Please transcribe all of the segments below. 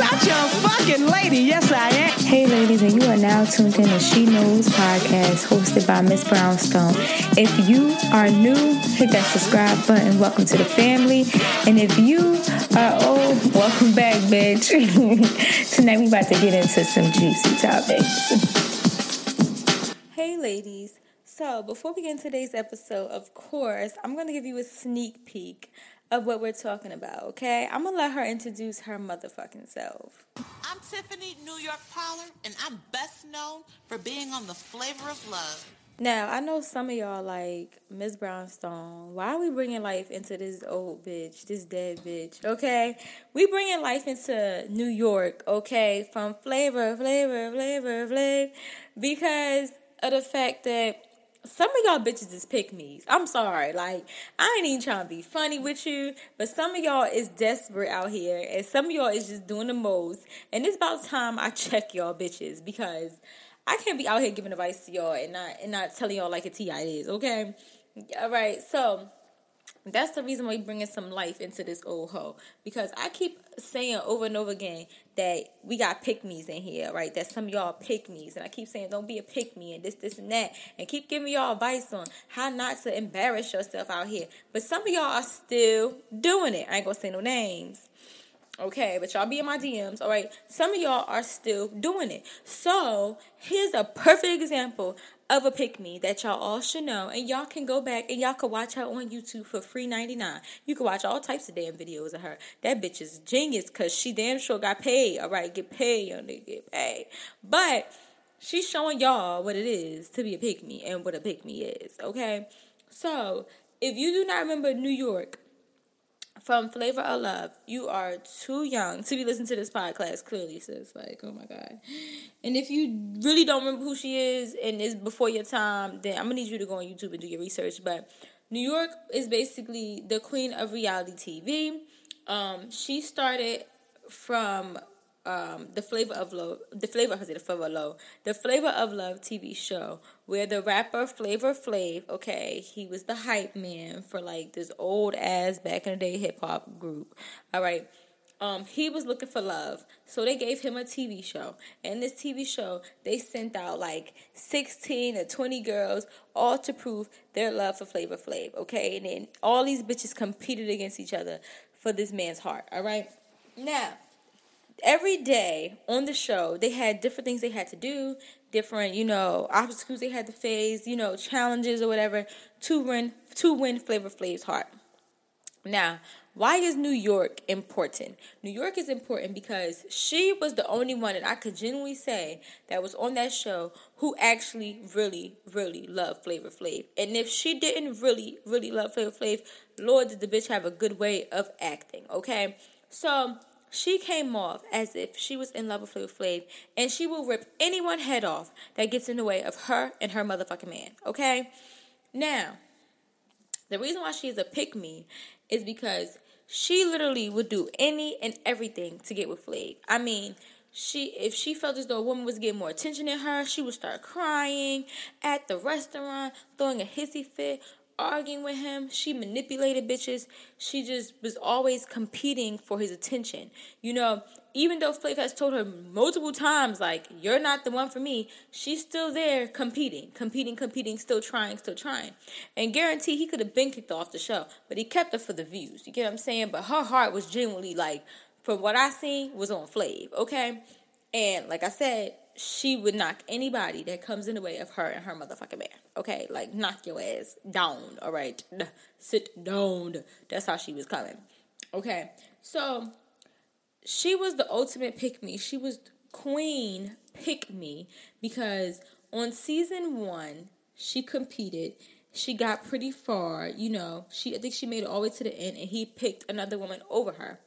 She's such a fucking lady. Yes, I am. Hey, ladies, and you are now tuned in to She Knows podcast hosted by Miss Brownstone. If you are new, hit that subscribe button. Welcome to the family. And if you are old, welcome back, bitch. Tonight, we about to get into some juicy topics. Hey, ladies. So, before we get into today's episode, of course, I'm going to give you a sneak peek of what we're talking about, okay? I'm to let her introduce her motherfucking self. I'm Tiffany New York Pollard, and I'm best known for being on The Flavor of Love. Now, I know some of y'all like Miss Brownstone. Why are we bringing life into this old bitch, this dead bitch? Okay, we bringing life into New York. Okay, from flavor, flavor, flavor, flavor, because of the fact that some of y'all bitches is pick me's. I'm sorry. Like, I ain't even trying to be funny with you, but some of y'all is desperate out here, and some of y'all is just doing the most. And it's about time I check y'all bitches because I can't be out here giving advice to y'all and not and not telling y'all like a TI is, okay? All right, so that's the reason why we bringing some life into this old hoe because I keep saying over and over again that we got pick me's in here, right? That some of y'all pick me's, and I keep saying don't be a pick me and this, this, and that, and keep giving y'all advice on how not to embarrass yourself out here. But some of y'all are still doing it. I ain't gonna say no names. Okay, but y'all be in my DMs, all right? Some of y'all are still doing it. So, here's a perfect example of a pick me that y'all all should know. And y'all can go back and y'all can watch her on YouTube for free 99. You can watch all types of damn videos of her. That bitch is genius because she damn sure got paid. All right, get paid, young nigga, get paid. But she's showing y'all what it is to be a pick me and what a pick me is, okay? So, if you do not remember New York, from Flavor of Love, you are too young to be listening to this podcast. Clearly, sis, like, oh my god. And if you really don't remember who she is and it's before your time, then I'm gonna need you to go on YouTube and do your research. But New York is basically the queen of reality TV. Um, she started from um, the flavor of love, the flavor, say the flavor of love, the flavor of love TV show where the rapper Flavor Flav, okay, he was the hype man for like this old ass back in the day hip hop group. All right. Um, he was looking for love, so they gave him a TV show. And this TV show, they sent out like 16 or 20 girls, all to prove their love for Flavor Flav, okay? And then all these bitches competed against each other for this man's heart, all right? Now, every day on the show, they had different things they had to do, different, you know, obstacles they had to face, you know, challenges or whatever to win to win Flavor Flav's heart. Now, why is New York important? New York is important because she was the only one that I could genuinely say that was on that show who actually really, really loved Flavor Flav. And if she didn't really, really love Flavor Flav, Lord, did the bitch have a good way of acting, okay? So she came off as if she was in love with Flavor Flav, and she will rip anyone head off that gets in the way of her and her motherfucking man. Okay? Now, the reason why she is a pick me is because she literally would do any and everything to get with Flav. I mean, she if she felt as though a woman was getting more attention than her, she would start crying at the restaurant, throwing a hissy fit, arguing with him. She manipulated bitches. She just was always competing for his attention. You know, even though Flav has told her multiple times, like, you're not the one for me, she's still there competing, competing, competing, still trying, still trying. And guarantee he could have been kicked off the show, but he kept her for the views. You get what I'm saying? But her heart was genuinely like, from what I seen, was on Flav, okay? And like I said, she would knock anybody that comes in the way of her and her motherfucking man. Okay, like knock your ass down. All right, sit down. That's how she was coming. Okay, so she was the ultimate pick me. She was queen pick me because on season one she competed she got pretty far, you know. She I think she made it all the way to the end and he picked another woman over her.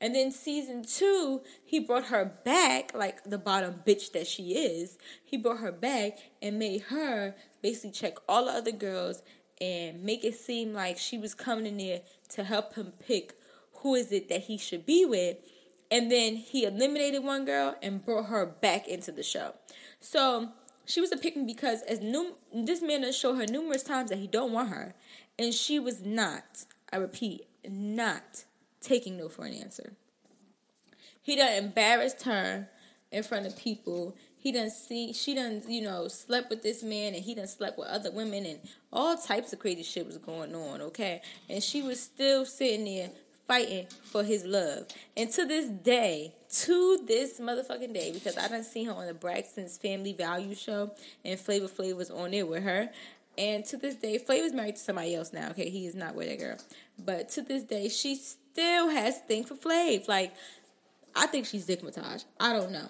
And then season two, he brought her back, like the bottom bitch that she is. He brought her back and made her basically check all the other girls and make it seem like she was coming in there to help him pick who is it that he should be with. And then he eliminated one girl and brought her back into the show. So she was a pick me because as num- this man has showed her numerous times that he don't want her, and she was not. I repeat, not taking no for an answer. He done embarrassed her in front of people. He done see she done you know slept with this man and he done slept with other women and all types of crazy shit was going on. Okay, and she was still sitting there fighting for his love. And to this day, to this motherfucking day, because I done seen her on the Braxton's Family Value show, and Flavor Flav was on there with her. And to this day, Flavor's married to somebody else now. Okay, he is not with that girl. But to this day, she still has thing for Flav. Like, I think she's stigmatized. I don't know,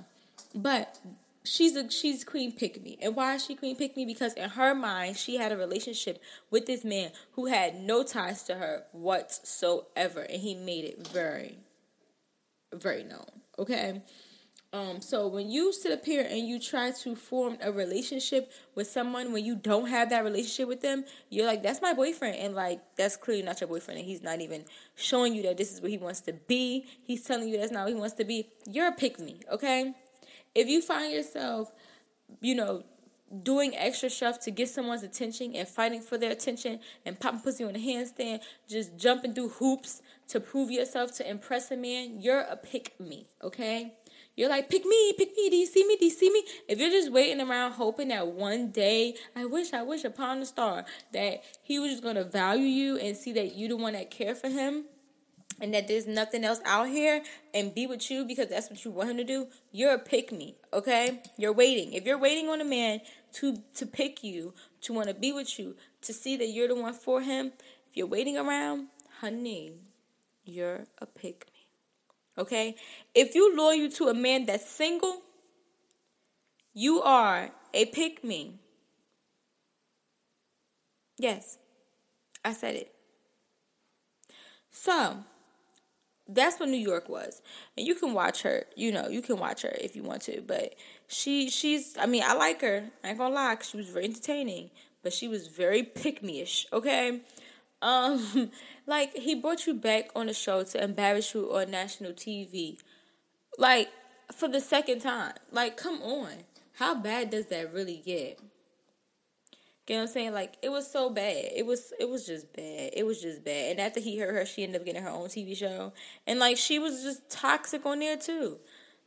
but she's a she's queen pick me. And why is she queen pick me? Because in her mind, she had a relationship with this man who had no ties to her whatsoever, and he made it very, very known. Okay. Um, so when you sit up here and you try to form a relationship with someone when you don't have that relationship with them, you're like, that's my boyfriend. And like, that's clearly not your boyfriend. And he's not even showing you that this is what he wants to be. He's telling you that's not what he wants to be. You're a pick me, okay? If you find yourself, you know, doing extra stuff to get someone's attention and fighting for their attention and popping pussy on a handstand, just jumping through hoops to prove yourself to impress a man, you're a pick me, okay? You're like, pick me, pick me. Do you see me? Do you see me? If you're just waiting around hoping that one day, I wish, I wish upon a star that he was just gonna value you and see that you the one that care for him and that there's nothing else out here and be with you because that's what you want him to do, you're a pick me, okay? You're waiting. If you're waiting on a man to to pick you, to want to be with you, to see that you're the one for him, if you're waiting around, honey, you're a pick me. Okay? If you loyal to a man that's single, you are a pick me. Yes, I said it. So, that's what New York was. And you can watch her, you know, you can watch her if you want to. But she she's I mean, I like her. I ain't gonna lie, she was very entertaining. But she was very pick me ish, okay? Um like he brought you back on the show to embarrass you on national TV. Like for the second time. Like, come on. How bad does that really get? You know what I'm saying? Like it was so bad. It was it was just bad. It was just bad. And after he hurt her, she ended up getting her own TV show. And like she was just toxic on there too.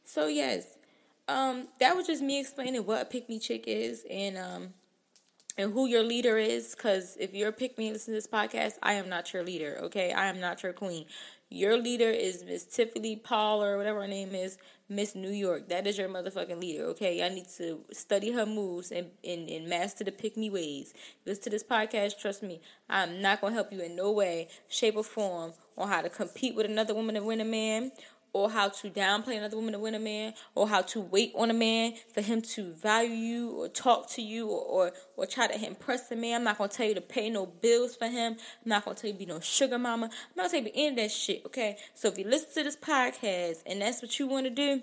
So yes. Um, that was just me explaining what a pick me chick is and um and who your leader is. Cause if you're a pick me listen to this podcast, I am not your leader, okay? I am not your queen. Your leader is Miss Tiffany Paul or whatever her name is, Miss New York. That is your motherfucking leader, okay? I need to study her moves and, and, and master the pick me ways. Listen to this podcast, trust me. I'm not gonna help you in no way, shape, or form on how to compete with another woman to win a man or how to downplay another woman to win a man, or how to wait on a man for him to value you or talk to you or, or, or try to impress the man. I'm not gonna tell you to pay no bills for him. I'm not gonna tell you to be no sugar mama. I'm not gonna tell you to end that shit, okay? So if you listen to this podcast and that's what you wanna do,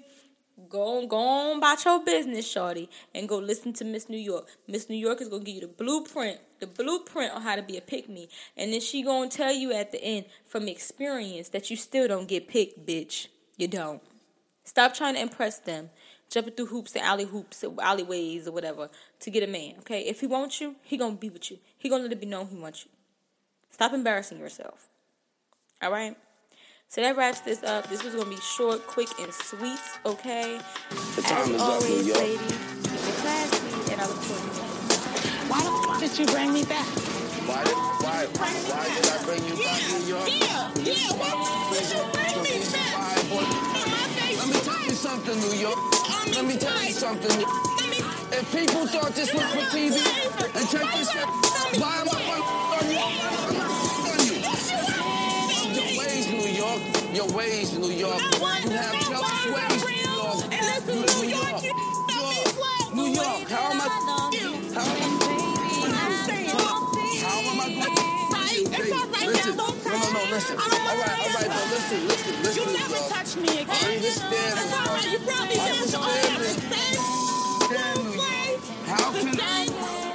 Go on, go on about your business, shorty, and go listen to Miss New York. Miss New York is gonna give you the blueprint, the blueprint on how to be a pick me, and then she gonna tell you at the end from experience that you still don't get picked, bitch. You don't. Stop trying to impress them, jumping through hoops and alley hoops or alleyways or whatever to get a man. Okay, if he wants you, he gonna be with you. He gonna let it be known he wants you. Stop embarrassing yourself. All right. So that wraps this up. This was gonna be short, quick, and sweet. Okay. The time As is always, up, New ladies, keep it classy, and I look forward to it. Why the fuck did you bring me back? Why did, why, why did I bring you back, New York? Yeah, yeah, why did you bring me back? Let me tell you something, New York. Let me tell you something. If people thought this was for TV, and check this out, why am I on you? Your ways, New York. Your ways, New York. listen. All right, all right, but listen, listen, listen. You never touch me again. I understand. That's all right. You probably did what same understand. How can I?